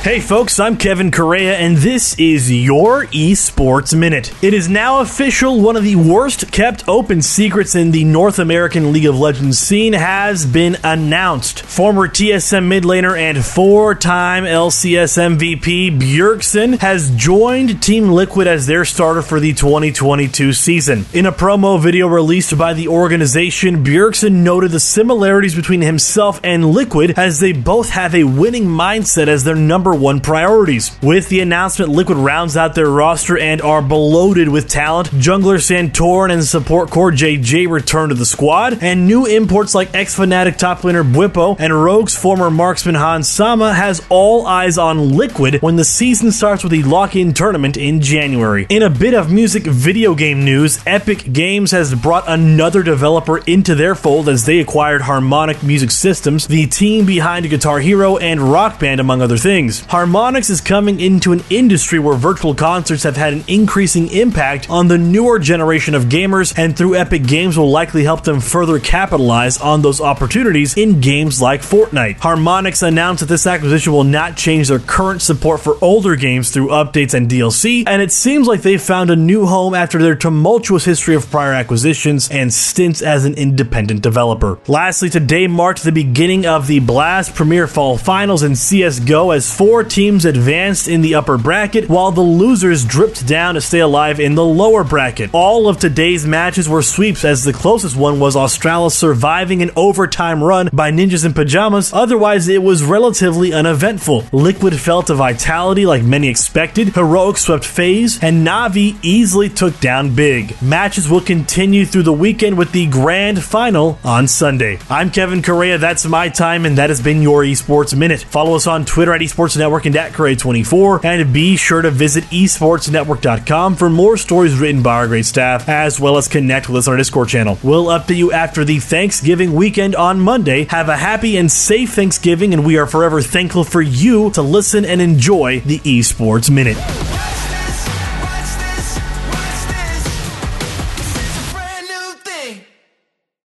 Hey folks, I'm Kevin Correa, and this is your Esports Minute. It is now official one of the worst kept open secrets in the North American League of Legends scene has been announced. Former TSM mid laner and four time LCS MVP Bjergsen has joined Team Liquid as their starter for the 2022 season. In a promo video released by the organization, Bjergsen noted the similarities between himself and Liquid as they both have a winning mindset as their number one priorities. With the announcement, Liquid rounds out their roster and are bloated with talent. Jungler Santorin and support CoreJJ return to the squad, and new imports like ex Fnatic top laner Bwipo and Rogue's former marksman Hans Sama has all eyes on Liquid when the season starts with the lock-in tournament in January. In a bit of music video game news, Epic Games has brought another developer into their fold as they acquired Harmonix Music Systems, the team behind Guitar Hero and Rock Band among other things. Harmonix is coming into an industry where virtual concerts have had an increasing impact on the newer generation of gamers, and through Epic Games will likely help them further capitalize on those opportunities in games like Fortnite. Harmonix announced that this acquisition will not change their current support for older games through updates and DLC, and it seems like they've found a new home after their tumultuous history of prior acquisitions and stints as an independent developer. Lastly, today marked the beginning of the Blast Premier Fall Finals in CSGO as four teams advanced in the upper bracket, while the losers dripped down to stay alive in the lower bracket. All of today's matches were sweeps, as the closest one was Astralis surviving an overtime run by Ninjas in Pajamas. Otherwise, it was relatively uneventful. Liquid felt a Vitality like many expected, Heroic swept FaZe, and Navi easily took down Big. Matches will continue through the weekend with the grand final on Sunday. I'm Kevin Correa, that's my time, and that has been your Esports Minute. Follow us on Twitter at Esports Network and at Correa24, and be sure to visit esportsnetwork.com for more stories written by our great staff, as well as connect with us on our Discord channel. We'll update you after the Thanksgiving weekend on Monday. Have a happy and safe Thanksgiving, and we are forever thankful for you to listen and enjoy the Esports Minute.